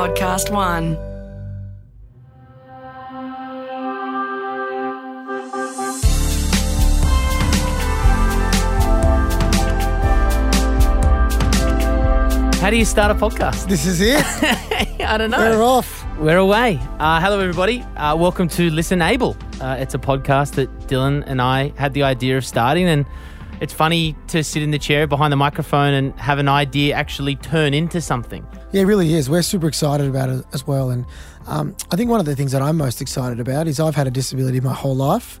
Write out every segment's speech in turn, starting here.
Podcast One. How do you start a podcast? This is it. I don't know. We're off. We're away. Uh, hello, everybody. Uh, welcome to Listen Able. Uh, it's a podcast that Dylan and I had the idea of starting, and it's funny to sit in the chair behind the microphone and have an idea actually turn into something. Yeah, it really is. We're super excited about it as well. And um, I think one of the things that I'm most excited about is I've had a disability my whole life.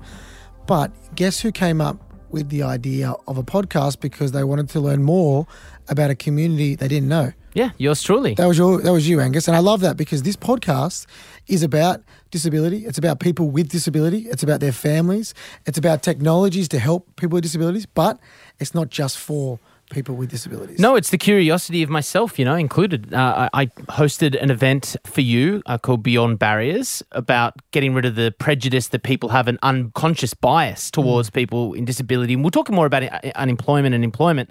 But guess who came up with the idea of a podcast because they wanted to learn more about a community they didn't know? Yeah, yours truly. That was your that was you, Angus, and I love that because this podcast is about disability. It's about people with disability. It's about their families. It's about technologies to help people with disabilities, but it's not just for people with disabilities. No, it's the curiosity of myself, you know, included. Uh, I I hosted an event for you uh, called Beyond Barriers about getting rid of the prejudice that people have an unconscious bias towards people in disability. And we're talking more about uh, unemployment and employment.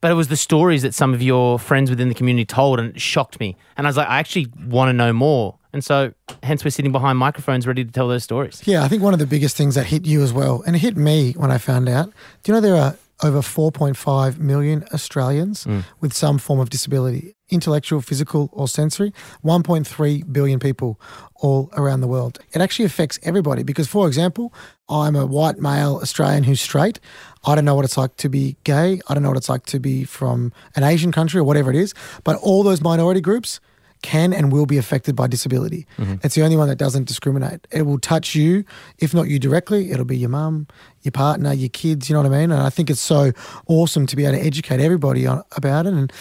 But it was the stories that some of your friends within the community told, and it shocked me. And I was like, I actually want to know more. And so, hence, we're sitting behind microphones ready to tell those stories. Yeah, I think one of the biggest things that hit you as well, and it hit me when I found out. Do you know there are over 4.5 million Australians mm. with some form of disability, intellectual, physical, or sensory? 1.3 billion people all around the world. It actually affects everybody because, for example, I'm a white male Australian who's straight. I don't know what it's like to be gay. I don't know what it's like to be from an Asian country or whatever it is. But all those minority groups can and will be affected by disability. It's the only one that doesn't discriminate. It will touch you, if not you directly, it'll be your mum, your partner, your kids, you know what I mean? And I think it's so awesome to be able to educate everybody on, about it. And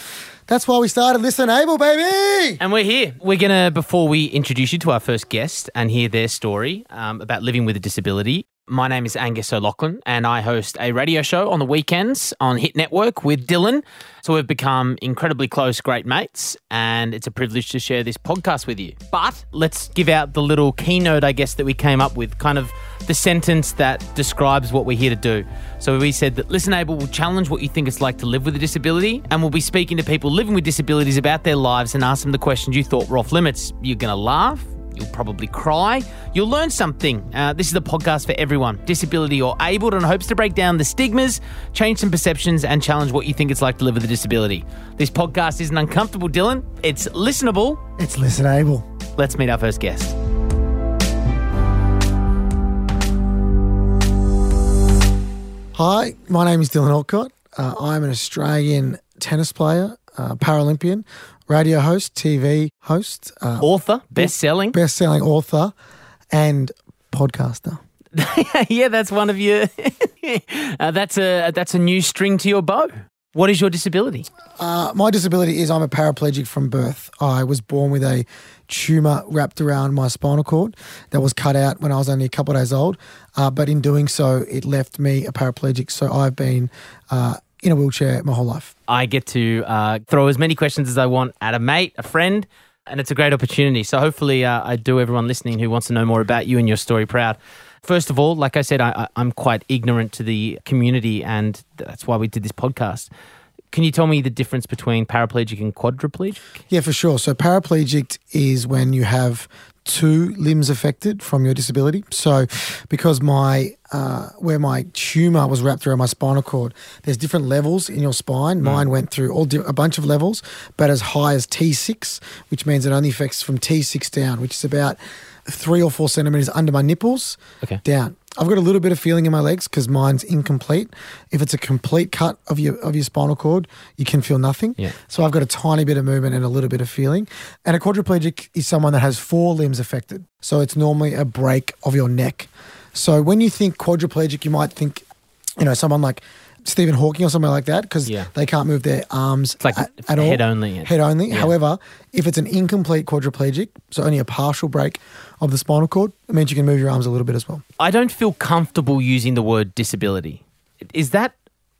that's why we started Listen Able, baby! And we're here. We're going to, before we introduce you to our first guest and hear their story um, about living with a disability, my name is Angus O'Loughlin, and I host a radio show on the weekends on Hit Network with Dylan. So we've become incredibly close, great mates, and it's a privilege to share this podcast with you. But let's give out the little keynote, I guess, that we came up with, kind of the sentence that describes what we're here to do. So we said that Listen Able will challenge what you think it's like to live with a disability, and we'll be speaking to people living with disabilities about their lives and ask them the questions you thought were off limits. You're going to laugh. You'll probably cry. You'll learn something. Uh, this is the podcast for everyone, disability or able, and hopes to break down the stigmas, change some perceptions, and challenge what you think it's like to live with a disability. This podcast isn't uncomfortable, Dylan. It's listenable. It's Listen Able. Let's meet our first guest. Hi, my name is Dylan Alcott. Uh, I'm an Australian tennis player, uh, Paralympian, radio host, TV host, uh, Author, best selling. best selling author, and podcaster. yeah, that's one of your. uh, that's a that's a new string to your bow. What is your disability? Uh, my disability is I'm a paraplegic from birth. I was born with a tumour wrapped around my spinal cord that was cut out when I was only a couple of days old. Uh, but in doing so, it left me a paraplegic. So I've been uh, in a wheelchair my whole life. I get to uh, throw as many questions as I want at a mate, a friend, and it's a great opportunity. So hopefully, uh, I do everyone listening who wants to know more about you and your story proud. First of all, like I said, I, I'm quite ignorant to the community, and that's why we did this podcast. Can you tell me the difference between paraplegic and quadriplegic? Yeah, for sure. So paraplegic is when you have two limbs affected from your disability. So because my uh, where my tumor was wrapped around my spinal cord, there's different levels in your spine. Mine went through all di- a bunch of levels, but as high as T6, which means it only affects from T6 down, which is about three or four centimeters under my nipples Okay. down. I've got a little bit of feeling in my legs because mine's incomplete. If it's a complete cut of your of your spinal cord, you can feel nothing. Yeah. So I've got a tiny bit of movement and a little bit of feeling. And a quadriplegic is someone that has four limbs affected. So it's normally a break of your neck. So when you think quadriplegic, you might think, you know, someone like Stephen Hawking or something like that because Yeah. they can't move their arms It's like at, at all. head only. Head only. However, if it's an incomplete quadriplegic, so only a partial break of the spinal cord, it means you can move your arms a little bit as well. I don't feel comfortable using the word disability. Is that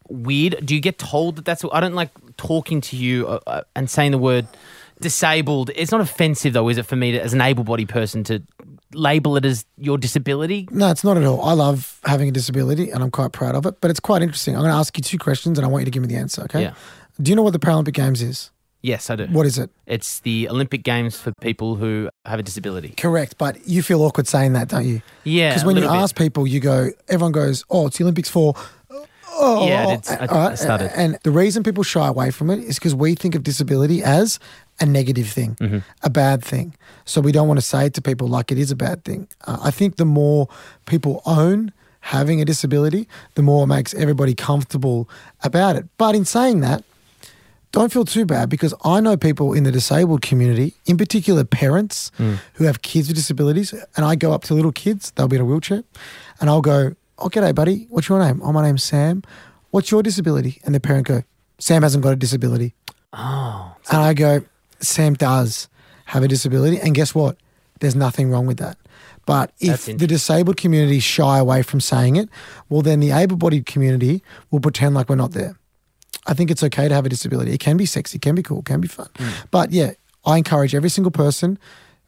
weird? Do you get told that that's? I don't like talking to you uh, uh, and saying the word disabled. It's not offensive though, is it for me to, as an able-bodied person to label it as your disability? No, it's not at all. I love having a disability and I'm quite proud of it, but it's quite interesting. I'm going to ask you two questions and I want you to give me the answer, okay? Yeah. Do you know what the Paralympic Games is? Yes, I do. What is it? It's the Olympic Games for people who have a disability. Correct, but you feel awkward saying that, don't you? Yeah, Because when you bit. ask people, you go, everyone goes, "Oh, it's the Olympics for." Oh, Yeah, it's- I- I started. And the reason people shy away from it is because we think of disability as a negative thing, Mm-hmm. a bad thing. So we don't want to say it to people like it is a bad thing. Uh, I think the more people own having a disability, the more it makes everybody comfortable about it. But in saying that, don't feel too bad because I know people in the disabled community, in particular parents who have kids with disabilities, and I go up to little kids, they'll be in a wheelchair, and I'll go, Oh, g'day, buddy. What's your name? Oh, my name's Sam. What's your disability? And the parent go, Sam hasn't got a disability. Oh, And I go, Sam does have a disability. And guess what? There's nothing wrong with that. But if the disabled community shy away from saying it, well, then the able bodied community will pretend like we're not there. I think it's okay to have a disability. It can be sexy, it can be cool, can be fun. Mm. But yeah, I encourage every single person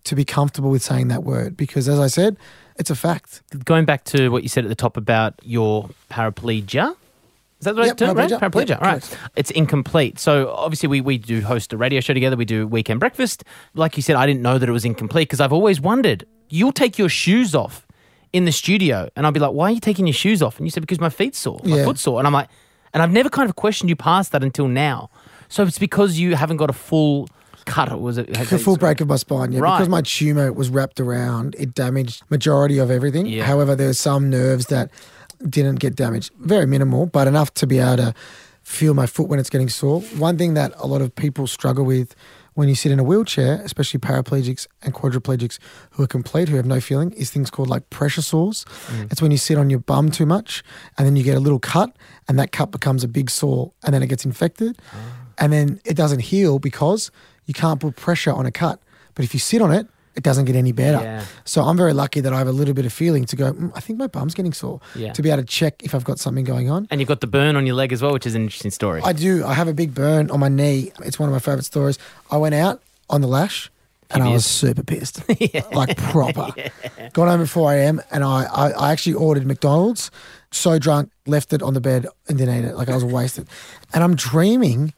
to be comfortable with saying that word because, as I said, it's a fact. going back to what you said at the top about your paraplegia. Is that the right Yep, term? Right? paraplegia. Yep, right. correct. It's incomplete. So obviously we, we do host a radio show together. We do weekend breakfast. Like you said, I didn't know that it was incomplete because I've always wondered, you'll take your shoes off in the studio and I'll be like, why are you taking your shoes off? And you said, because my feet sore, my Yeah. foot's sore. And I'm like, and I've never kind of questioned you past that until now. So it's because you haven't got a full cut. Or was it? The full break of my spine, yeah. Right. Because my tumor was wrapped around, it damaged majority of everything. Yeah. However, there's some nerves that didn't get damaged. Very minimal, but enough to be able to feel my foot when it's getting sore. One thing that a lot of people struggle with when you sit in a wheelchair, especially paraplegics and quadriplegics who are complete, who have no feeling, is things called like pressure sores. Mm. It's when you sit on your bum too much and then you get a little cut and that cut becomes a big sore and then it gets infected ah. and then it doesn't heal because you can't put pressure on a cut. But if you sit on it, it doesn't get any better. Yeah. So I'm very lucky that I have a little bit of feeling to go, "Mm, I think my bum's getting sore. Yeah. To be able to check if I've got something going on. And you've got the burn on your leg as well, which is an interesting story. I do. I have a big burn on my knee. It's one of my favourite stories. I went out on the lash and I was super pissed. Like proper. Got home at 4 a.m. and I, I, I actually ordered McDonald's. So drunk, left it on the bed and didn't eat it. Like I was wasted. And I'm dreaming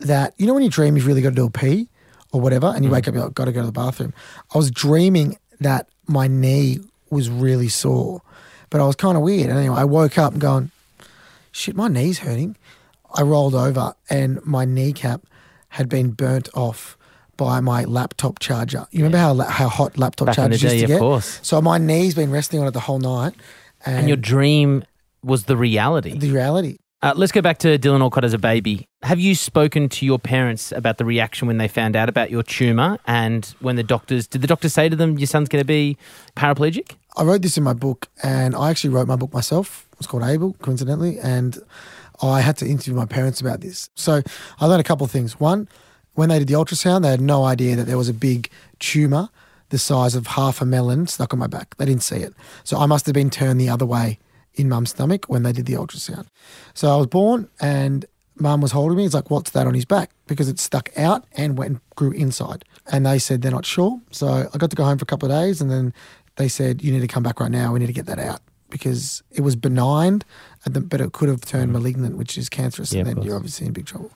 that, you know, when you dream you've really got to do a pee or whatever, and you mm. wake up, you're like, got to go to the bathroom. I was dreaming that my knee was really sore, but I was kind of weird. And anyway, I woke up and going, shit, my knee's hurting. I rolled over and my kneecap had been burnt off by my laptop charger. You remember how how hot laptop Back in the chargers used day, to of get? course. So my knee's been resting on it the whole night. And, and your dream was the reality. the reality. Uh, let's go back to Dylan Alcott as a baby. Have you spoken to your parents about the reaction when they found out about your tumor and when the doctors did the doctor say to them your son's going to be paraplegic? I wrote this in my book, and I actually wrote my book myself. It's called Able, coincidentally, and I had to interview my parents about this. So I learned a couple of things. One, when they did the ultrasound, they had no idea that there was a big tumor the size of half a melon stuck on my back. They didn't see it. So I must have been turned the other way in mum's stomach when they did the ultrasound. So I was born and mum was holding me. It's like, what's that on his back? Because it stuck out and went and grew inside. And they said they're not sure. So I got to go home for a couple of days and then they said, you need to come back right now. We need to get that out because it was benign, but it could have turned mm. malignant, which is cancerous. Yeah, and then you're obviously in big trouble.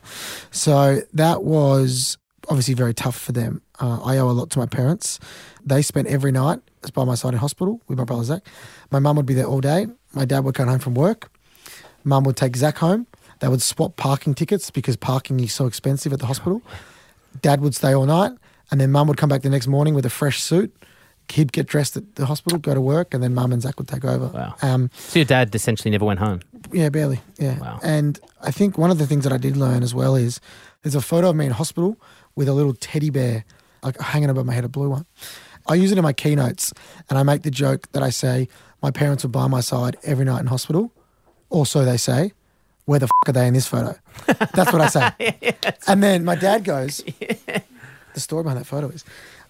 So that was obviously very tough for them. Uh, I owe a lot to my parents. They spent every night by my side in hospital with my brother Zach. My mum would be there all day. My dad would come home from work. Mum would take Zach home. They would swap parking tickets because parking is so expensive at the hospital. Dad would stay all night, and then mum would come back the next morning with a fresh suit. He'd get dressed at the hospital, go to work, and then mum and Zach would take over. Wow. Um, So your dad essentially never went home. yeah, barely. Yeah. Wow. And I think one of the things that I did learn as well is there's a photo of me in hospital with a little teddy bear like hanging above my head, a blue one. I use it in my keynotes and I make the joke that I say my parents were by my side every night in hospital. or so they say, where the f- are they in this photo? That's what I say. and then my dad goes, the story behind that photo is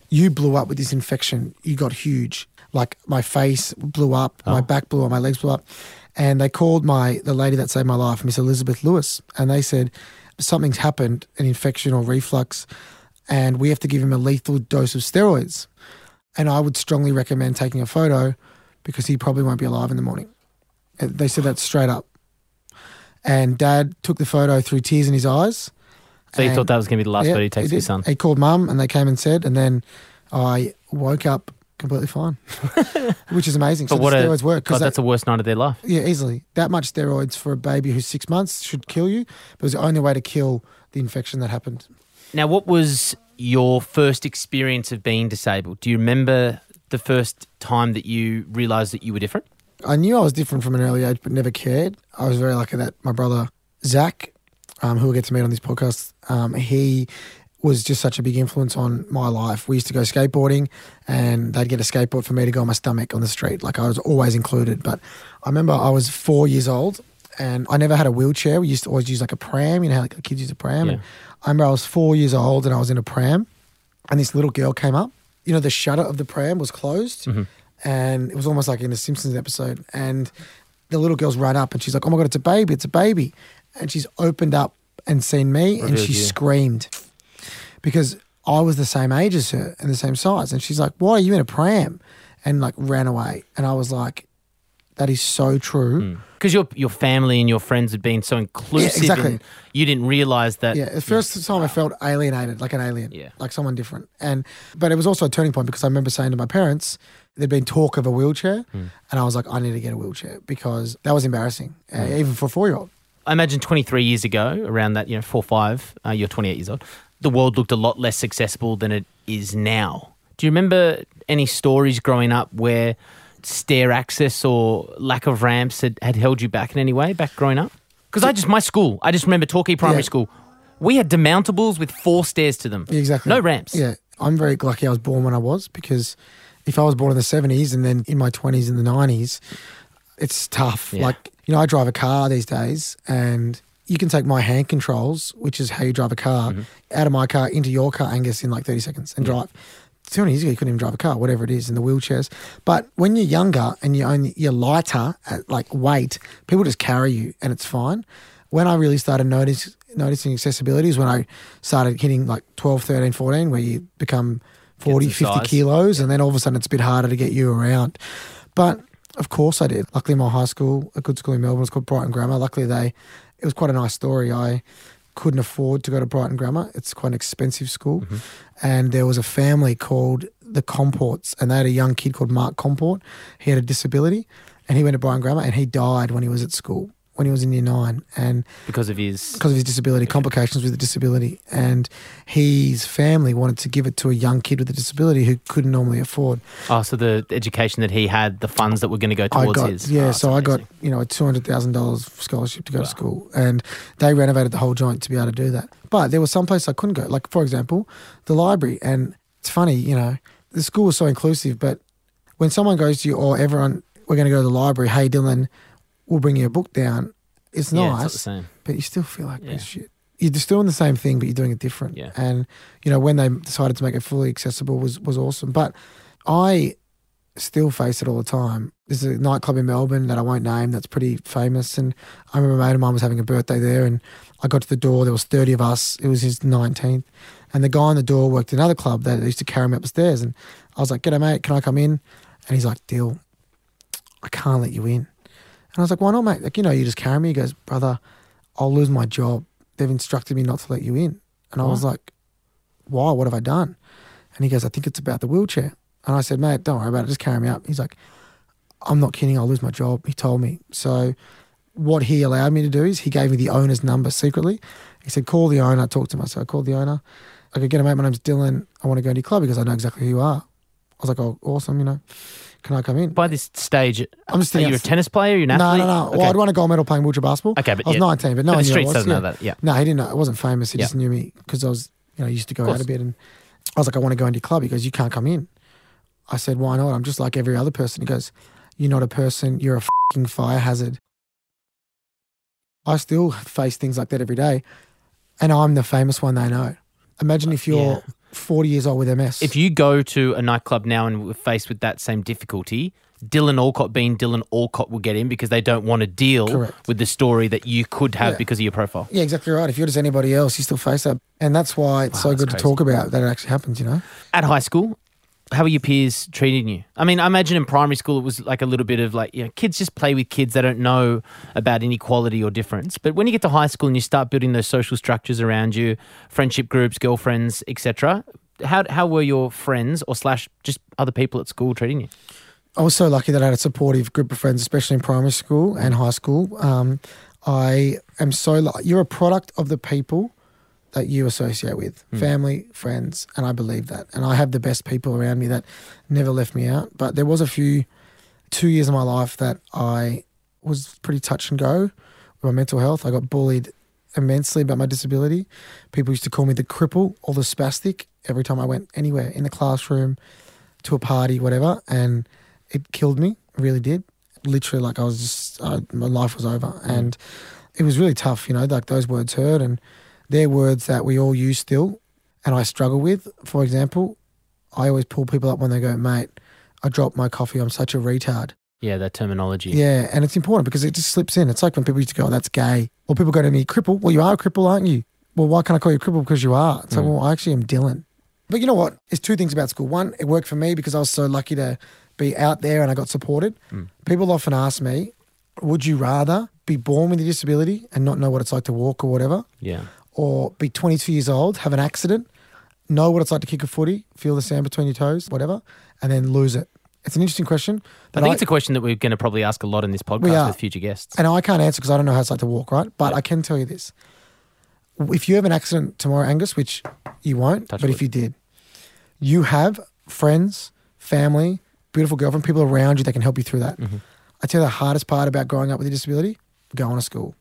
you blew up with this infection. You got huge. Like my face blew up, my oh. back blew up, my legs blew up. And they called my the lady that saved my life, Miss Elizabeth Lewis, and they said something's happened, an infection or reflux, and we have to give him a lethal dose of steroids. And I would strongly recommend taking a photo because he probably won't be alive in the morning. And They said that straight up. And dad took the photo through tears in his eyes. So you thought that was going to be the last Yeah, photo he of your did. son? He called mum and they came and said, and then I woke up completely fine, which is amazing. So But the what a steroids work God, because that's the worst night of their life. yeah, easily that much steroids for a baby who's six months should kill you. But it was the only way to kill the infection that happened. Now, what was your first experience of being disabled? Do you remember the first time that you realised that you were different? I knew I was different from an early age, but never cared. I was very lucky that my brother Zach, um, who we'll get to meet on this podcast, um, he was just such a big influence on my life. We used to go skateboarding, and they'd get a skateboard for me to go on my stomach on the street. Like I was always included. But I remember I was four years old, and I never had a wheelchair. We used to always use like a pram. You know how like, kids use a pram. Yeah. And I remember I was four years old, and I was in a pram, and this little girl came up. You know, the shutter of the pram was closed, mm-hmm. and it was almost like in a Simpsons episode. And the little girl's run up, and she's like, "Oh my god, it's a baby! It's a baby!" And she's opened up and seen me, and Revealed she you. screamed because I was the same age as her and the same size. And she's like, "Why are you in a pram?" And like ran away. And I was like, "That is so true." Because your your family and your friends had been so inclusive, Yeah, exactly. and you didn't realise that. Yeah, the first time I felt alienated, like an alien, Yeah. like someone different. And but it was also a turning point because I remember saying to my parents, there'd been talk of a wheelchair, Hmm. and I was like, I need to get a wheelchair because that was embarrassing, uh, Hmm. even for a four year old. I imagine 23 years ago, around that, you know, four, five, uh, you're 28 years old, the world looked a lot less accessible than it is now. Do you remember any stories growing up where stair access or lack of ramps had, had held you back in any way back growing up? Because I just, my school, I just remember Torquay Primary Yeah. School, we had demountables with four stairs to them. Exactly. No ramps. Yeah, I'm very lucky I was born when I was because if I was born in the 70s and then in my 20s and the 90s, it's tough. Yeah. Like, you know, I drive a car these days and you can take my hand controls, which is how you drive a car, Mm-hmm. out of my car into your car, Angus, in like 30 seconds and drive. 20 years ago, you couldn't even drive a car, whatever it is, in the wheelchairs. But when you're younger and you're, only, you're lighter at like weight, people just carry you and it's fine. When I really started notice, noticing accessibility is when I started hitting like 12, 13, 14, where you become 40, 50 size. kilos, and then all of a sudden it's a bit harder to get you around. But of course I did. Luckily, my high school, a good school in Melbourne, was called Brighton Grammar. Luckily, they it was quite a nice story. I couldn't afford to go to Brighton Grammar. It's quite an expensive school, mm-hmm. and there was a family called the Comports, and they had a young kid called Mark Comport. He had a disability, and he went to Brighton Grammar, and he died when he was at school when he was in year nine, and Because of his. because of his disability, complications with the disability, and his family wanted to give it to a young kid with a disability who couldn't normally afford. Oh, so the education that he had, the funds that were going to go towards got his. yeah, Oh, so that's I got you know a two hundred thousand dollars scholarship to go to school, and they renovated the whole joint to be able to do that. But there was some place I couldn't go, like for example, the library. And it's funny, you know, the school was so inclusive, but when someone goes to you or everyone, we're going to go to the library. Hey, Dylan, we'll bring you a book down. It's Yeah, it's nice the same. but you still feel like oh, Yeah. this shit. You're just doing the same thing, but you're doing it different. Yeah. And you know when they decided to make it fully accessible was was awesome. But I still face it all the time. There's a nightclub in Melbourne that I won't name that's pretty famous, and I remember a mate of mine was having a birthday there, and I got to the door. There was 30 of us. It was his 19th, and the guy on the door worked at another club that used to carry me up the stairs, and I was like, "G'day, mate. Can I come in?" And he's like, "Deal. I can't let you in." And I was like, "Why not, mate? Like, you know, you just carry me." He goes, "Brother." I'll lose my job. They've instructed me not to let you in. And I was like, why? What have I done? And he goes, I think it's about the wheelchair. And I said, mate, don't worry about it. Just carry me up. He's like, I'm not kidding. I'll lose my job. He told me. So what he allowed me to do is he gave me the owner's number secretly. He said, call the owner. Talk to him. So I called the owner. I go, get him, mate. My name's Dylan. I want to go into your club because I know exactly who you are. I was like, oh, awesome. You know, can I come in? By this stage, I'm just are you a tennis player? You're an No, athlete? no, no. Okay. Well, I'd won a gold medal playing wheelchair basketball. Okay, but I was yeah. 19, but no But one the knew I streets was. doesn't yeah. know that. Yeah. No, he didn't know. I wasn't famous. He Yeah. just knew me because I was, you know, I used to go out a bit. And I was like, I want to go into your club. He goes, You can't come in. I said, Why not? I'm just like every other person. He goes, You're not a person. You're a fucking fire hazard. I still face things like that every day. And I'm the famous one they know. Imagine if you're Yeah. 40 years old with MS. If you go to a nightclub now and we're faced with that same difficulty, Dylan Alcott being Dylan Alcott will get in because they don't want to deal Correct. with the story that you could have Yeah. because of your profile. yeah, exactly right. If you're just anybody else, you still face that. And that's why it's Wow, so good crazy. to talk about that it actually happens, you know? At high school, How were your peers treating you? I mean, I imagine in primary school it was like a little bit of like, you know, kids just play with kids. They don't know about inequality or difference. But when you get to high school and you start building those social structures around you, friendship groups, girlfriends, etc., how how were your friends or slash just other people at school treating you? I was so lucky that I had a supportive group of friends, especially in primary school and high school. Um, I am so lu- you're a product of the people that you associate with, hmm. family, friends, and I believe that. And I have the best people around me that never left me out. But there was a few two years of my life that I was pretty touch and go with my mental health. I got bullied immensely about my disability. People used to call me the cripple or the spastic every time I went anywhere in the classroom, to a party, whatever, and it killed me. Really did. Literally, like I was just, my life was over, hmm. and it was really tough. You know, like those words hurt, and they're words that we all use still, and I struggle with. For example, I always pull people up when they go, "Mate, I dropped my coffee. I'm such a retard." Yeah, that terminology. Yeah, and it's important because it just slips in. It's like when people used to go, oh, "That's gay," or people go to me, "Cripple." Well, you are a cripple, aren't you? Well, why can't I call you a cripple? Because you are. It's like, hmm. well, I actually am Dylan. But you know what? There's two things about school. One, it worked for me because I was so lucky to be out there and I got supported. Hmm. People often ask me, "Would you rather be born with a disability and not know what it's like to walk or whatever, Yeah. Or be 22 years old, have an accident, know what it's like to kick a footy, feel the sand between your toes, whatever, and then lose it?" It's an interesting question. I think it's a question that we're going to probably ask a lot in this podcast with future guests. and I can't answer because I don't know how it's like to walk, right? But I can tell you this: if you have an accident tomorrow, Angus, which you won't, Touch but wood. if you did, you have friends, family, beautiful girlfriend, people around you that can help you through that. Mm-hmm. I tell you the hardest part about growing up with a disability: going to school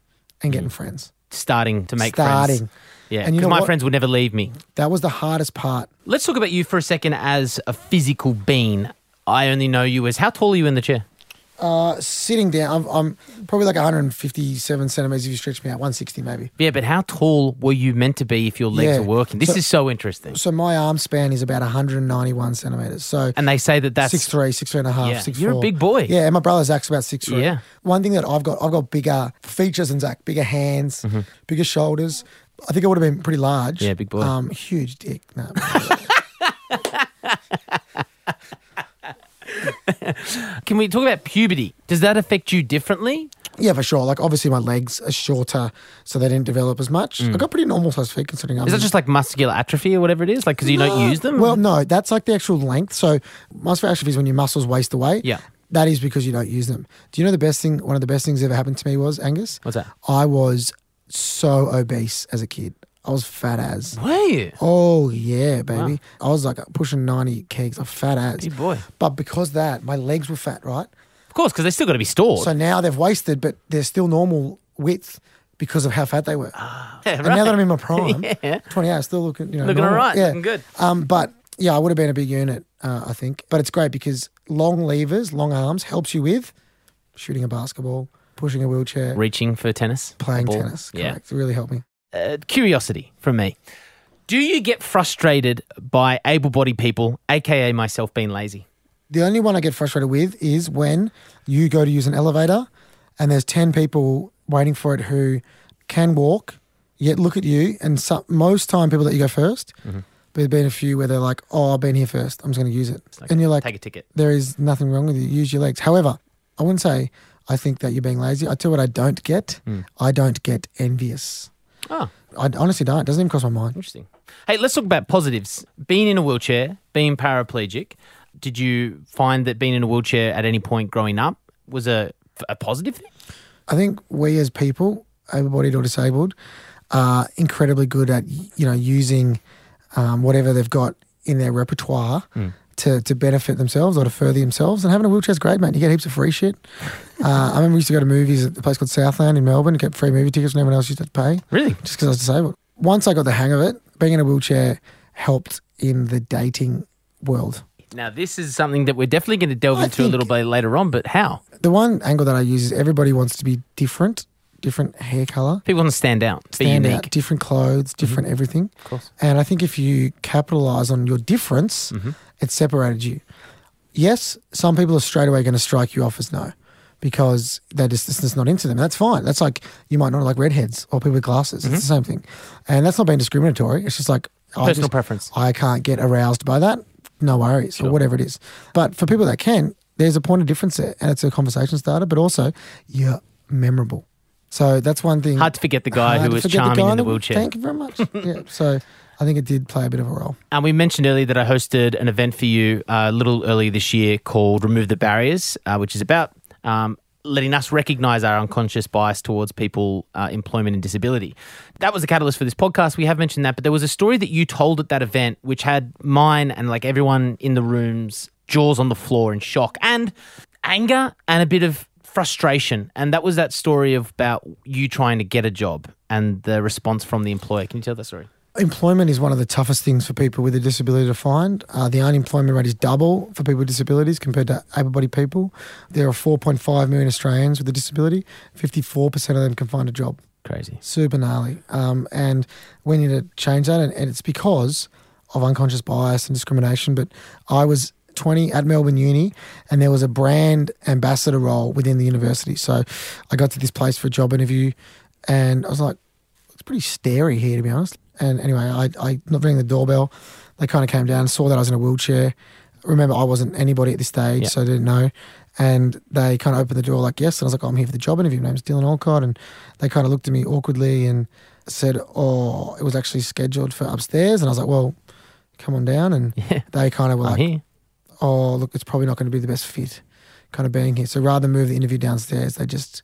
and getting friends. Starting to make Starting. friends. Yeah, because my what? friends would never leave me. That was the hardest part. Let's talk about you for a second as a physical being. I only know you as how tall are you in the chair? Uh, sitting down, I'm, I'm probably like 157 centimeters if you stretch me out, 160 maybe. Yeah, but how tall were you meant to be if your legs Yeah. are working? This So- is so interesting. So my arm span is about 191 centimeters. So And they say that that's six three, six three and a half, Yeah, six you're a big boy. Yeah, and my brother Zach's about six three. Yeah. One thing that I've got, I've got bigger features than Zach, bigger hands, Mm-hmm. bigger shoulders. I think I would have been pretty large. Yeah, big boy. Um, huge dick. No. Can we talk about puberty? Does that affect you differently? yeah, for sure. Like obviously my legs are shorter, so they didn't develop as much. I got pretty normal sized feet considering I'm Mm. Is that just like muscular atrophy or whatever it is? Like because you don't use them? Well, no, that's like the actual length. So muscular atrophy is when your muscles waste away. Yeah. That is because you don't use them. Do you know the best thing? One of the best things that ever happened to me was Angus. What's that? I was so obese as a kid. I was fat as. were you? Oh yeah, baby. I was like pushing ninety kegs. I'm fat as. Big boy. But because that, my legs were fat, right? Of course, because they still got to be stored. So now they've wasted, but they're still normal width because of how fat they were. yeah, And now that I'm in my prime, Yeah. 28, still looking, you know, Looking all right, Yeah. looking good. Um, but yeah, I would have been a big unit, uh, I think. But it's great because long levers, long arms helps you with shooting a basketball, pushing a wheelchair, Reaching for tennis, playing tennis. Yeah. It really helped me. Uh, curiosity from me. Do you get frustrated by able-bodied people, aka myself, being lazy? The only one I get frustrated with is when you go to use an elevator and there's 10 people waiting for it who can walk, yet look at you. And some, most time, people let you go 1st Mm-hmm. But there's been a few where they're like, oh, I've been here first. I'm just going to use it. Like, and you're like, take a ticket. there is nothing wrong with you. Use your legs. However, I wouldn't say I think that you're being lazy. I tell you what I don't get. Hmm. I don't get envious. Oh, I honestly don't. It doesn't even cross my mind. interesting. Hey, let's talk about positives. Being in a wheelchair, being paraplegic. Did you find that being in a wheelchair at any point growing up was a, a positive thing? I think we as people, able-bodied or disabled, are incredibly good at you know using um, whatever they've got in their repertoire to, to benefit themselves or to further themselves. And having a wheelchair is great, mate. You get heaps of free shit. uh, I remember we used to go to movies at a place called Southland in Melbourne, and get free movie tickets when everyone else used to pay. Really? just because I was disabled. Once I got the hang of it, being in a wheelchair helped in the dating world. Now, this is something that we're definitely going to delve I into a little bit later on, but how? The one angle that I use is everybody wants to be different, different hair color, People want to stand out, be stand unique. out, different clothes, different everything. Of course. And I think if you capitalize on your difference, it separated you. Yes, some people are straight away going to strike you off as no because they're just, it's just not into them. That's fine. That's like you might not like redheads or people with glasses. It's the mm-hmm. same thing. And that's not being discriminatory. It's just like I Personal just- preference. I can't get aroused by that. no worries or whatever it is. But for people that can, there's a point of difference there, and it's a conversation starter. But also, you're memorable. So that's one thing. Hard to forget the guy Hard who to was forget charming guy in the wheelchair. Thank you very much. yeah. So I think it did play a bit of a role. And we mentioned earlier that I hosted an event for you uh, a little earlier this year called Remove the Barriers, uh, which is about um, letting us recognize our unconscious bias towards people, uh, employment, and disability. That was the catalyst for this podcast. We have mentioned that, but there was a story that you told at that event which had mine and like everyone in the room's jaws on the floor in shock and anger and a bit of frustration. And that was that story about you trying to get a job and the response from the employer. Can you tell that story? Employment is one of the toughest things for people with a disability to find. Uh, the unemployment rate is double for people with disabilities compared to able-bodied people. There are 4.5 million Australians with a disability. 54% of them can find a job. Crazy. Super gnarly. Um, and we need to change that. And, and it's because of unconscious bias and discrimination. But I was 20 at Melbourne Uni and there was a brand ambassador role within the university. So I got to this place for a job interview and I was like, it's pretty scary here, to be honest. And anyway, I, I not ringing the doorbell. They kind of came down, saw that I was in a wheelchair. Remember, I wasn't anybody at this stage, Yeah. so I didn't know. And they kind of opened the door like, yes. And I was like, oh, I'm here for the job interview. My name's Dylan Alcott. And they kind of looked at me awkwardly and said, oh, it was actually scheduled for upstairs. And I was like, well, come on down. And Yeah. they kind of were I'm like, here. oh, look, it's probably not going to be the best fit kind of being here. So rather than move the interview downstairs, they just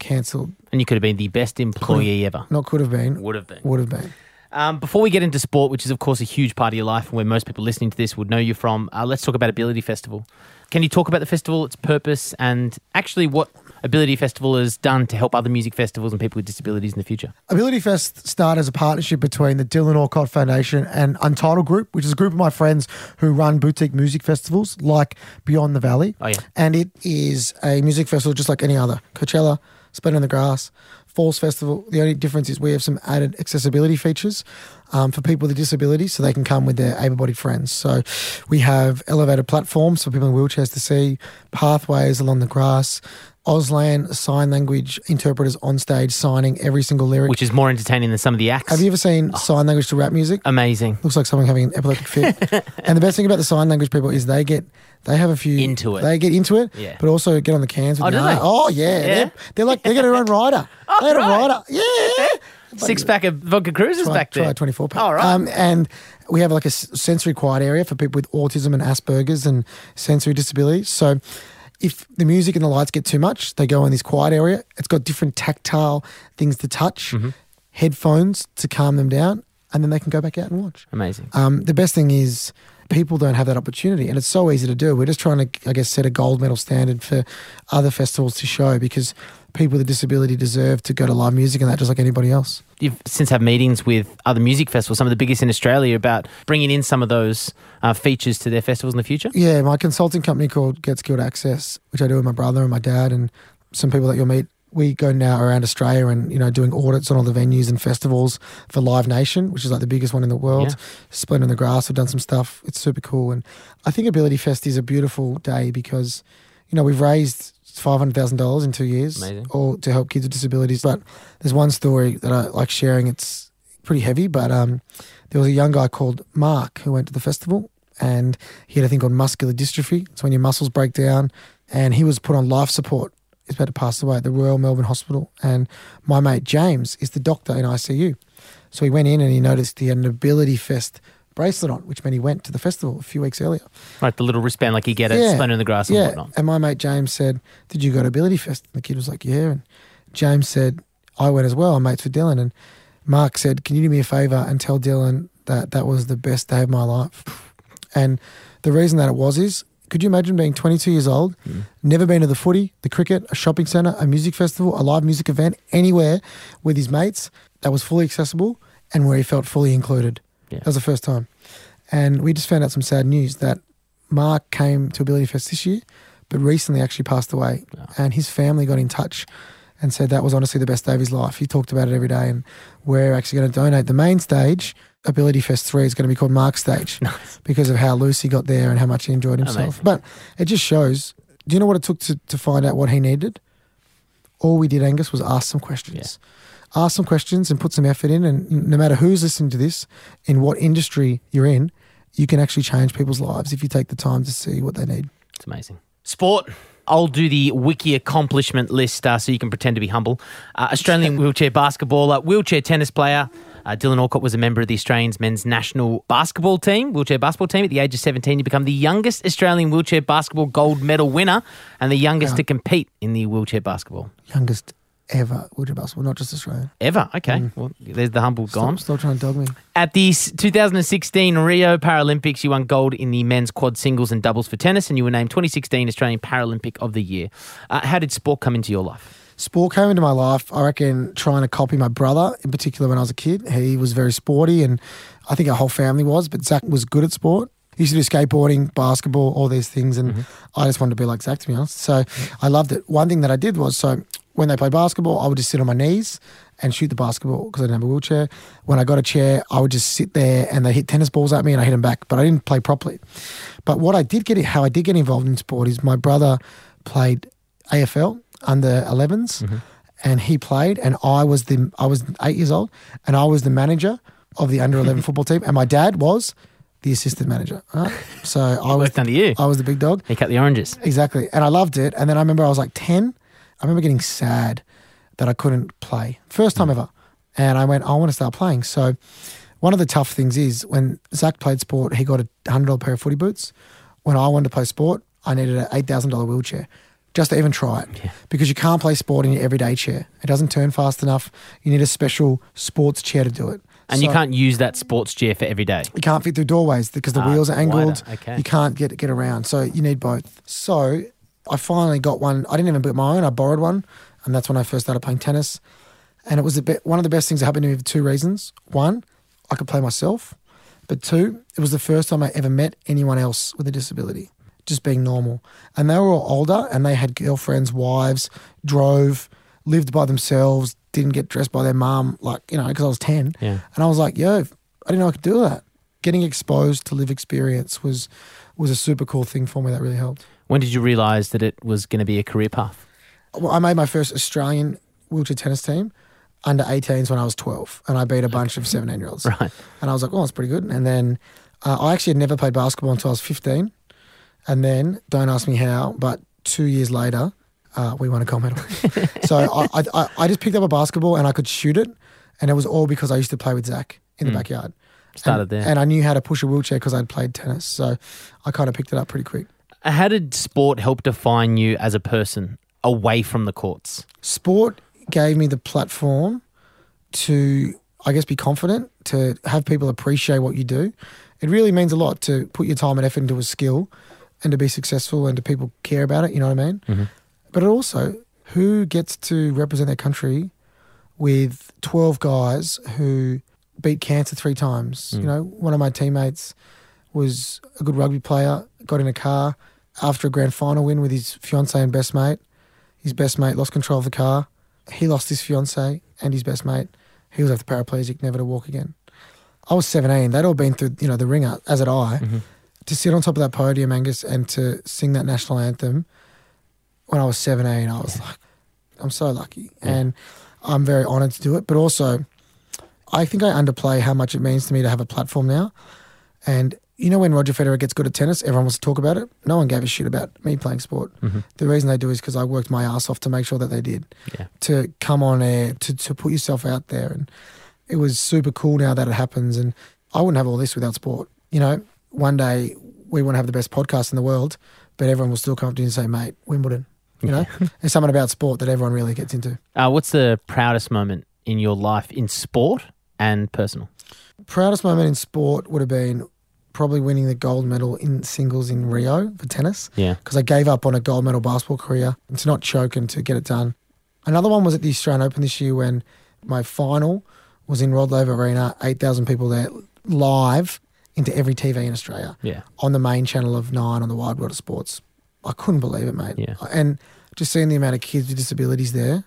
cancelled. And you could have been the best employee ever. Not could have been, Would have been. would have been. Um, before we get into sport, which is of course a huge part of your life and where most people listening to this would know you from, uh, let's talk about Ability Festival. Can you talk about the festival, its purpose, and actually what Ability Festival has done to help other music festivals and people with disabilities in the future? Ability Fest started as a partnership between the Dylan Alcott Foundation and Untitled Group, which is a group of my friends who run boutique music festivals like Beyond the Valley. Oh, yeah. And it is a music festival just like any other. Coachella, Splendour in the Grass, Falls Festival. The only difference is we have some added accessibility features um, for people with disabilities so they can come with their able bodied friends. So we have elevated platforms for people in wheelchairs to see, pathways along the grass. Auslan sign language interpreters on stage signing every single lyric. Which is more entertaining than some of the acts. Have you ever seen sign language to rap music? Amazing. Looks like someone having an epileptic fit. and the best thing about the sign language people is they get they have a few Into it. They get into it, Yeah. but also get on the cans with Oh, the do they? Oh yeah, Yeah? They're, they're like they get their own rider. they had right. a rider. Yeah. Six pack of vodka cruisers Try, back there. try a 24 pack. All right. Um, and we have like a sensory quiet area for people with autism and Asperger's and sensory disabilities. So if the music and the lights get too much, they go in this quiet area. It's got different tactile things to touch, Mm-hmm. headphones to calm them down, and then they can go back out and watch. Amazing. Um, the best thing is people don't have that opportunity, and it's so easy to do. We're just trying to, I guess, set a gold medal standard for other festivals to show because people with a disability deserve to go to live music and that just like anybody else. You've since had meetings with other music festivals, some of the biggest in Australia, about bringing in some of those uh, features to their festivals in the future. Yeah, my consulting company called Get Skilled Access, which I do with my brother and my dad and some people that you'll meet. We go now around Australia and you know doing audits on all the venues and festivals for Live Nation, which is like the biggest one in the world. Yeah. In the Grass, we've done some stuff. It's super cool, and I think Ability Fest is a beautiful day because you know we've raised five hundred thousand dollars in two years, Amazing. all to help kids with disabilities. But there's one story that I like sharing. It's pretty heavy, but um, there was a young guy called Mark who went to the festival and he had a thing called muscular dystrophy. It's when your muscles break down, and he was put on life support. He's about to pass away at the Royal Melbourne Hospital, and my mate James is the doctor in ICU. So he went in and he noticed he had an Ability Fest bracelet on, which meant he went to the festival a few weeks earlier. Like the little wristband, like you get at Yeah. Splendour in the Grass and yeah. whatnot. And my mate James said, Did you go to Ability Fest? And the kid was like, Yeah. And James said, I went as well. I'm mates with Dylan. And Mark said, Can you do me a favor and tell Dylan that that was the best day of my life? And the reason that it was is, could you imagine being 22 years old, mm. never been to the footy, the cricket, a shopping centre, a music festival, a live music event, anywhere with his mates that was fully accessible and where he felt fully included? Yeah. That was the first time. And we just found out some sad news that Mark came to Ability Fest this year, but recently actually passed away. And his family got in touch and said that was honestly the best day of his life. He talked about it every day. And we're actually going to donate the main stage. Ability Fest 3 is going to be called Mark Stage because of how loose he got there and how much he enjoyed himself. Amazing. But it just shows do you know what it took to, to find out what he needed? All we did, Angus, was ask some questions. Ask some questions and put some effort in. And no matter who's listening to this, in what industry you're in, you can actually change people's lives if you take the time to see what they need. It's amazing. Sport. I'll do the wiki accomplishment list uh, so you can pretend to be humble. Uh, Australian wheelchair basketballer, wheelchair tennis player. Uh, Dylan Alcott was a member of the Australians men's national basketball team, wheelchair basketball team. At the age of 17, you become the youngest Australian wheelchair basketball gold medal winner and the youngest to compete in the wheelchair basketball. Youngest ever wheelchair basketball, not just Australian. Ever. Okay. Well, there's the humble gone. Stop, stop trying to dog me. At the 2016 Rio Paralympics, you won gold in the men's quad singles and doubles for tennis, and you were named 2016 Australian Paralympic of the Year. Uh, how did sport come into your life? Sport came into my life, I reckon, trying to copy my brother, in particular when I was a kid. He was very sporty, and I think our whole family was, but Zach was good at sport. He used to do skateboarding, basketball, all these things, and mm-hmm. I just wanted to be like Zach, to be honest. So I loved it. One thing that I did was, so when they played basketball, I would just sit on my knees and shoot the basketball because I didn't have a wheelchair. When I got a chair, I would just sit there and they hit tennis balls at me and I hit them back, but I didn't play properly. But what I did get, how I did get involved in sport is my brother played AFL under 11s mm-hmm. and he played and I was the I was 8 years old and I was the manager of the under 11 football team and my dad was the assistant manager. right? So I was worked under you. I was the big dog. He cut the oranges. Exactly. And I loved it. And then I remember I was like 10. I remember getting sad that I couldn't play. First time mm. ever. And I went, I want to start playing. So one of the tough things is when Zach played sport, he got a $100 pair of footy boots. When I wanted to play sport, I needed an $8,000 wheelchair just to even try it. Because you can't play sport in your everyday chair. It doesn't turn fast enough. You need a special sports chair to do it. And you can't use that sports chair for every day. you can't fit through doorways because the Ah, wheels are wider. angled. Okay. You can't get get around. So you need both. So I finally got one. I didn't even get my own. I borrowed one, and that's when I first started playing tennis. And it was a bit, one of the best things that happened to me for two reasons. One, I could play myself, but two, it was the first time I ever met anyone else with a disability, just being normal. And they were all older, and they had girlfriends, wives, drove, lived by themselves, didn't get dressed by their mum, like you know, because I was ten. Yeah. And I was like, yo, I didn't know I could do that. Getting exposed to live experience was was a super cool thing for me that really helped. When did you realise that it was going to be a career path? Well, I made my first Australian wheelchair tennis team under 18s when I was 12, and I beat a bunch of 17 year olds. Right. And I was like, oh, that's pretty good. And then uh, I actually had never played basketball until I was 15. And then, don't ask me how, but two years later, uh, we won a gold medal. so I, I, I- just picked up a basketball and I could shoot it. And it was all because I used to play with Zach in the backyard. Started and, there. And I knew how to push a wheelchair because I'd played tennis. So I kind of picked it up pretty quick. Uh, How did sport help define you as a person away from the courts? Sport gave me the platform to, I guess, be confident, to have people appreciate what you do. It really means a lot to put your time and effort into a skill and to be successful and to people care about it. You know what I mean? Mm-hmm. But it also, who gets to represent their country with 12 guys who beat cancer three times? Mm. You know, one of my teammates was a good rugby player, got in a car after a grand final win with his fiance and best mate. His best mate lost control of the car. He lost his fiance and his best mate. He was left paraplegic, never to walk again. I was 17. They'd all been through, you know, the ringer, as had I. Mm-hmm. To sit on top of that podium, Angus, and to sing that national anthem when I was 17, I was like, I'm so lucky. And I'm very honoured to do it. But also, I think I underplay how much it means to me to have a platform now. And you know, when Roger Federer gets good at tennis, everyone wants to talk about it. No one gave a shit about me playing sport. Mm-hmm. The reason they do is because I worked my ass off to make sure that they did. Yeah. To come on air, to, to put yourself out there. And it was super cool now that it happens. And I wouldn't have all this without sport. You know, one day we want to have the best podcast in the world, but everyone will still come up to you and say, mate, Wimbledon. You know, there's something about sport that everyone really gets into. Uh, what's the proudest moment in your life in sport and personal? proudest moment in sport would have been probably winning the gold medal in singles in Rio for tennis. Yeah. Because I gave up on a gold medal basketball career and to not choke and to get it done. Another one was at the Australian Open this year when my final was in Rod Laver Arena, 8,000 people there live into every TV in Australia Yeah. on the main channel of Nine on the Wide World of Sports. I couldn't believe it, mate. Yeah. And just seeing the amount of kids with disabilities there,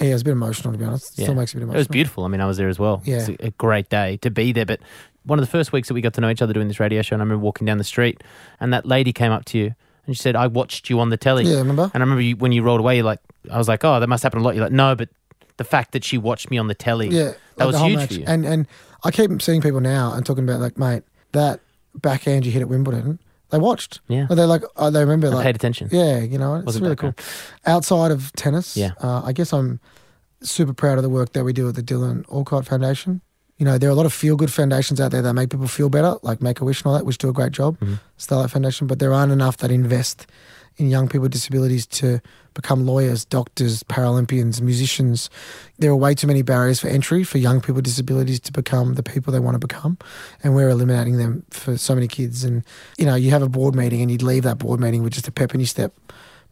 yeah, it was a bit emotional to be honest. It still makes me a bit emotional. It was beautiful. I mean, I was there as well. Yeah. It's a, a great day to be there. But one of the first weeks that we got to know each other doing this radio show, and I remember walking down the street, and that lady came up to you and she said, "I watched you on the telly." Yeah, remember? And I remember you, when you rolled away, like, I was like, "Oh, that must happen a lot." You're like, "No, but the fact that she watched me on the telly, Yeah, that like was huge match. for you." And and I keep seeing people now and talking about like, mate, that backhand you hit at Wimbledon, they watched. Yeah. They're like, oh, they remember I like, paid attention. yeah, you know, it's Wasn't really cool. Outside of tennis, Yeah. uh, I guess I'm super proud of the work that we do at the Dylan Alcott Foundation. You know, there are a lot of feel good foundations out there that make people feel better, like Make a Wish and all that, which do a great job, Mm-hmm. Starlight Foundation, but there aren't enough that invest in young people with disabilities to become lawyers, doctors, Paralympians, musicians. There are way too many barriers for entry for young people with disabilities to become the people they want to become. And we're eliminating them for so many kids. And, you know, you have a board meeting and you'd leave that board meeting with just a pep in your step.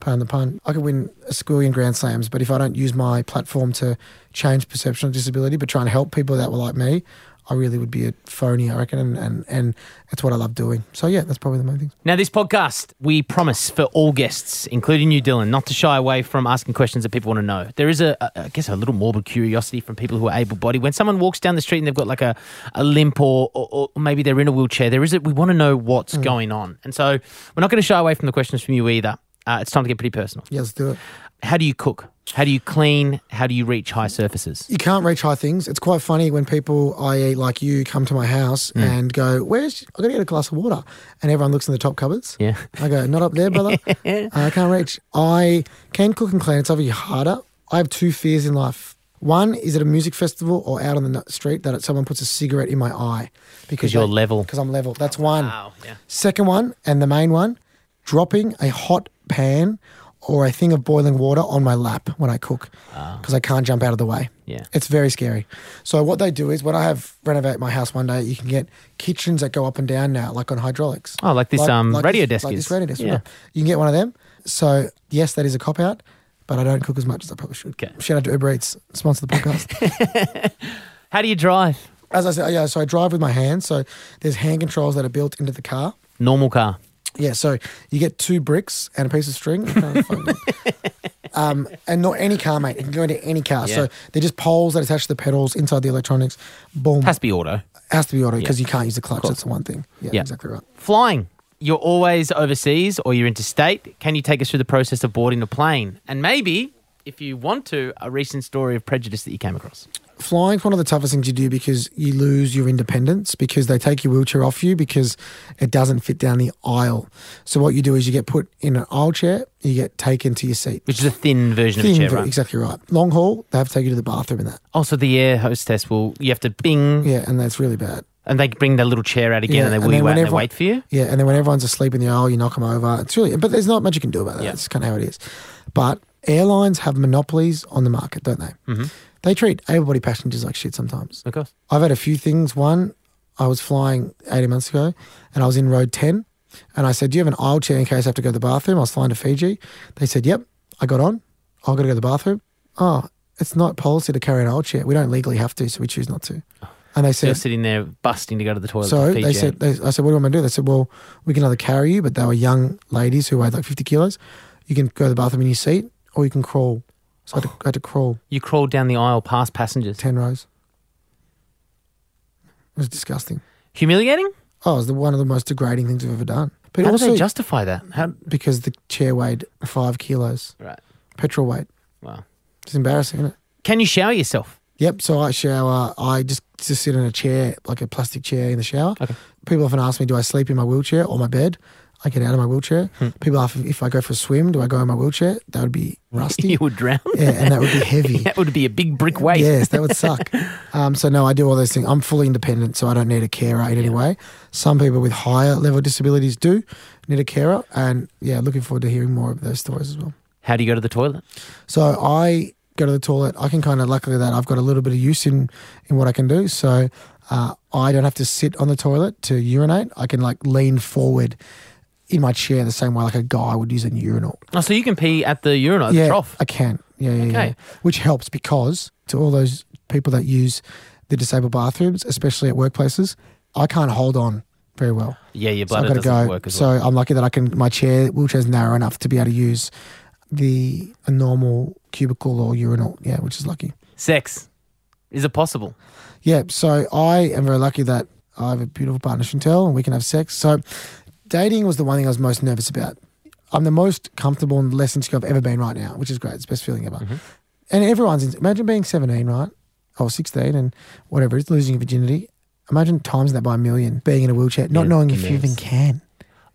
Pardon the pun. I could win a squillion Grand Slams, but if I don't use my platform to change perception of disability, but try and help people that were like me, I really would be a phony, I reckon. And, and, and that's what I love doing. So, yeah, that's probably the main thing. Now, this podcast, we promise for all guests, including you, Dylan, not to shy away from asking questions that people want to know. There is a, a I guess, a little morbid curiosity from people who are able-bodied. When someone walks down the street and they've got like a, a limp or, or, or maybe they're in a wheelchair, there is a, we want to know what's going on. And so we're not going to shy away from the questions from you either. Uh, it's time to get pretty personal. Yeah, let's do it. How do you cook? How do you clean? How do you reach high surfaces? You can't reach high things. It's quite funny when people, i.e., like you, come to my house hmm. and go, "Where's? I got to get a glass of water," and everyone looks in the top cupboards. Yeah. I go, "Not up there, brother. I can't reach." I can cook and clean. It's obviously harder. I have two fears in life. One is at a music festival or out on the street that someone puts a cigarette in my eye Because you're they- level. Because I'm level. That's one. Wow. Yeah. Second one, and the main one, dropping a hot pan or a thing of boiling water on my lap when I cook because I can't jump out of the way. Ah. Yeah. It's very scary. So what they do is when I have renovate my house one day, you can get kitchens that go up and down now, like on hydraulics. Oh, like this, um, radio this, desk like is. this radio desk. Yeah. Yeah. You can get one of them. So yes, that is a cop out, but I don't cook as much as I probably should. Okay. Shout out to Uber Eats, sponsor the podcast. How do you drive? As I said, yeah. So I drive with my hands. So there's hand controls that are built into the car. Normal car. Yeah, so you get two bricks and a piece of string. um, and not any car, mate. It can go into any car. Yeah. So they're just poles that attach to the pedals inside the electronics. Boom. Has to be auto. Has to be auto because Yeah. you can't use the clutch. That's the one thing. Yeah, Yeah. exactly right. Flying. You're always overseas or you're interstate. Can you take us through the process of boarding a plane? And maybe, if you want to, a recent story of prejudice that you came across. Flying's one of the toughest things you do because you lose your independence because they take your wheelchair off you because it doesn't fit down the aisle. So what you do is you get put in an aisle chair, you get taken to your seat. Which is a thin version of Thin a chair, ver- right? Exactly right. Long haul, they have to take you to the bathroom in that. Also, the air hostess will, you have to bing, Yeah, and that's really bad. and they bring their little chair out again Yeah, and they and wheel then you out and they wait for you. Yeah, and then when everyone's asleep in the aisle, you knock them over. It's really, but there's not much you can do about that. Yeah. That's kind of how it is. But airlines have monopolies on the market, don't they? Mm-hmm. They treat able-bodied passengers like shit sometimes. Of course. I've had a few things. One, I was flying 18 months ago, and I was in road 10, and I said, "Do you have an aisle chair in case I have to go to the bathroom?" I was flying to Fiji. They said, "Yep." I got on. I've got to go to the bathroom. Oh, it's not policy to carry an aisle chair. We don't legally have to, so we choose not to. And they said, sitting there busting to go to the toilet. so they said, they, I said, what do you want to do? They said, well, we can either carry you, but they were young ladies who weighed like 50 kilos. You can go to the bathroom in your seat, or you can crawl. So I, had to, I had to crawl you crawled down the aisle past passengers. 10 rows. It was disgusting. Humiliating? Oh, it was the, one of the most degrading things I've ever done. But How also do they justify that? How, because the chair weighed five kilos, right. petrol weight. Wow. It's embarrassing, isn't it? Can you shower yourself? Yep. So I shower. I just just sit in a chair, like a plastic chair in the shower. Okay. People often ask me, do I sleep in my wheelchair or my bed? I get out of my wheelchair. Hmm. People ask if I go for a swim, do I go in my wheelchair? That would be rusty. You would drown. yeah, and that would be heavy. that would be a big brick weight. Yes, that would suck. Um, so no, I do all those things. I'm fully independent, so I don't need a carer in any way. Some people with higher level disabilities do need a carer, and yeah, looking forward to hearing more of those stories as well. How do you go to the toilet? So I go to the toilet. I can kind of luckily that I've got a little bit of use in in what I can do. So uh, I don't have to sit on the toilet to urinate. I can like lean forward in my chair the same way like a guy would use a urinal. Oh, so you can pee at the urinal, yeah, the trough. I can. Yeah, yeah, yeah. Which helps because to all those people that use the disabled bathrooms, especially at workplaces, I can't hold on very well. Yeah, your So I've bladder got to doesn't go. work as so well. I'm lucky that I can. My chair wheelchair's narrow enough to be able to use the a normal cubicle or urinal. Yeah, which is lucky. Sex. Is it possible? Yeah, so I am very lucky that I have a beautiful partner, Chantelle, and we can have sex. So dating was the one thing I was most nervous about. I'm the most comfortable and less insecure I've ever been right now, which is great. It's the best feeling ever. Mm-hmm. And everyone's in, imagine being 17, right? Or 16 and whatever, it's losing your virginity. Imagine times that by a million, being in a wheelchair, not Yeah, knowing if you even can.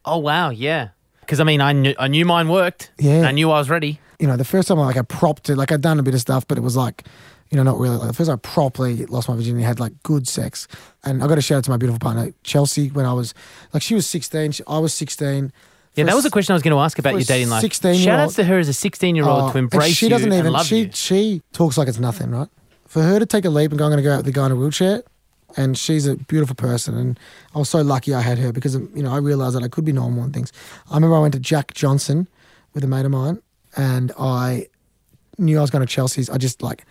Oh wow, yeah. Because I mean, I knew I knew mine worked. Yeah. I knew I was ready. You know, the first time I like I propped it, like I'd done a bit of stuff, but it was like, you know, not really. Like the first time I properly lost my virginity, had like good sex, and I got to shout out to my beautiful partner Chelsea when I was like she was sixteen, she, I was sixteen. Yeah, that was a question I was going to ask about your dating life. 16-year-old Shout outs to her as a 16 year old Oh, to embrace she doesn't even love she you. she talks like it's nothing, right? For her to take a leap and go, I'm going to go out with the guy in a wheelchair, and she's a beautiful person, and I was so lucky I had her because you know I realized that I could be normal and things. I remember I went to Jack Johnson with a mate of mine, and I knew I was going to Chelsea's. I just like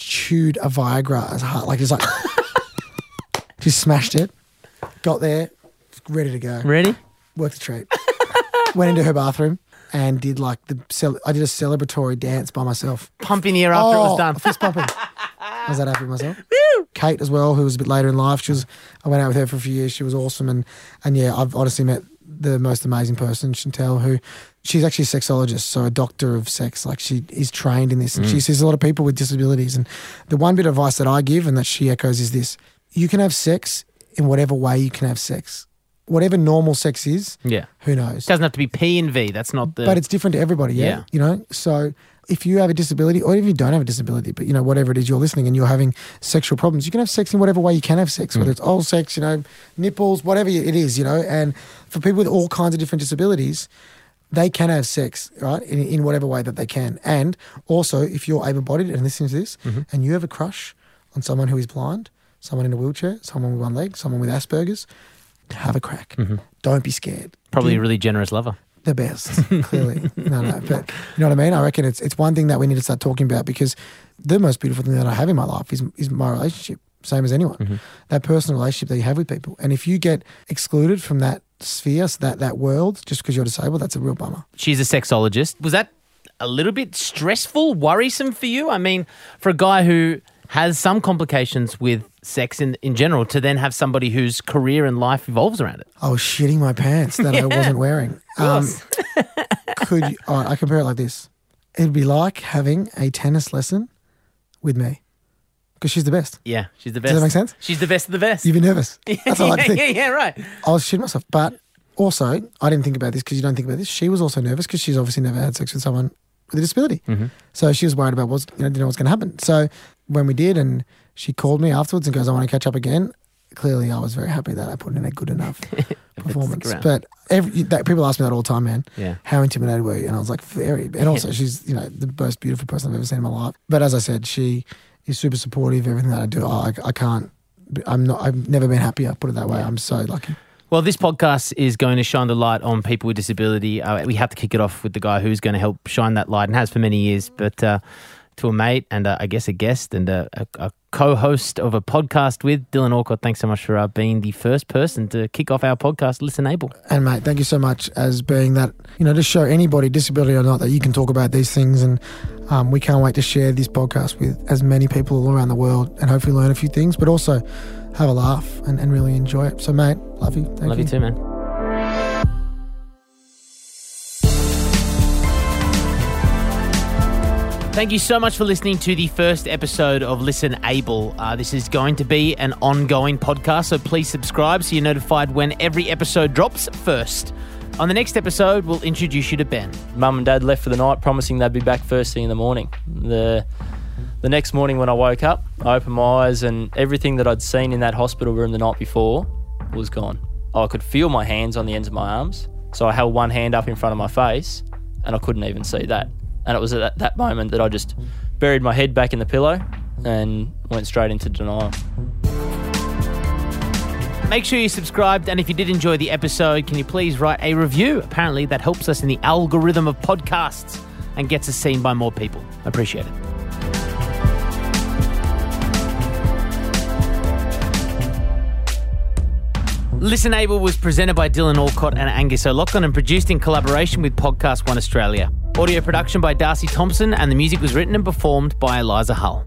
chewed a Viagra as hard, like just like just smashed it. Got there, ready to go Ready? worked the treat. Went into her bathroom and did like the cel- I did a celebratory dance by myself. Pumping the air after it was Oh, done. Fist pumping. I was that happy with myself. Kate as well, who was a bit later in life. She was. I went out with her for a few years. She was awesome, and and yeah, I've honestly met the most amazing person, Chantelle, who she's actually a sexologist, so a doctor of sex. Like she is trained in this, and she mm. sees a lot of people with disabilities. And the one bit of advice that I give and that she echoes is this: you can have sex in whatever way you can have sex. Whatever normal sex is, Yeah. who knows? It doesn't have to be P and V. That's not the. but it's different to everybody, yeah? Yeah. You know, so if you have a disability, or if you don't have a disability, but you know, whatever it is you're listening and you're having sexual problems, you can have sex in whatever way you can have sex, Mm. whether it's oral sex, you know, nipples, whatever it is, you know. And for people with all kinds of different disabilities, they can have sex, right, in, in whatever way that they can. And also, if you're able bodied and listening to this Mm-hmm. and you have a crush on someone who is blind, someone in a wheelchair, someone with one leg, someone with Asperger's, have a crack. Don't be scared. Mm-hmm. probably Do- a really generous lover. The best, clearly. no, no, but you know what I mean. I reckon it's it's one thing that we need to start talking about because the most beautiful thing that I have in my life is is my relationship. Same as anyone, mm-hmm. that personal relationship that you have with people. And if you get excluded from that sphere, so that that world, just because you're disabled, that's a real bummer. She's a sexologist. Was that a little bit stressful, worrisome for you? I mean, for a guy who has some complications with sex in, in general, to then have somebody whose career and life evolves around it. I was shitting my pants that I wasn't wearing. Um, could you, I compare it like this? It'd be like having a tennis lesson with me because she's the best. Yeah, she's the best. Does that make sense? She's the best of the best. You'd be nervous. That's all I yeah, think. yeah, yeah, right. I was shitting myself. But also, I didn't think about this because you don't think about this. She was also nervous because she's obviously never had sex with someone with a disability. So she was worried about what's, you know, didn't know what's going to happen. So when we did, and she called me afterwards and goes, I want to catch up again. Clearly, I was very happy that I put in a good enough performance. But every, that, people ask me that all the time, man. Yeah. How intimidated were you? And I was like, very. And also, she's, you know, the most beautiful person I've ever seen in my life. But as I said, she is super supportive of everything that I do. I, I can't, I'm not, I've never been happier, put it that way. I'm so lucky. Well, this podcast is going to shine the light on people with disability. Uh, we have to kick it off with the guy who's going to help shine that light and has for many years. But uh, to a mate and uh, I guess a guest and a, a, a co-host of a podcast with Dylan Alcott, thanks so much for uh, being the first person to kick off our podcast, Listen Able. And mate, thank you so much as being that, you know, to show anybody, disability or not, that you can talk about these things. And um, we can't wait to share this podcast with as many people all around the world and hopefully learn a few things, but also have a laugh and, and really enjoy it. So, mate, love you. Thank Love you too, man. Thank you so much for listening to the first episode of Listen Able. Uh, this is going to be an ongoing podcast, so please subscribe so you're notified when every episode drops first. On the next episode, we'll introduce you to Ben. Mum and Dad left for the night, promising they'd be back first thing in the morning. The the next morning when I woke up, I opened my eyes and everything that I'd seen in that hospital room the night before was gone. I could feel my hands on the ends of my arms, so I held one hand up in front of my face, and I couldn't even see that. And it was at that, moment that I just buried my head back in the pillow and went straight into denial. Make sure you subscribed, and if you did enjoy the episode, can you please write a review? Apparently, that helps us in the algorithm of podcasts and gets us seen by more people. I Appreciate it. Listen Able was presented by Dylan Alcott and Angus O'Loughlin and produced in collaboration with Podcast One Australia. Audio production by Darcy Thompson, and the music was written and performed by Eliza Hull.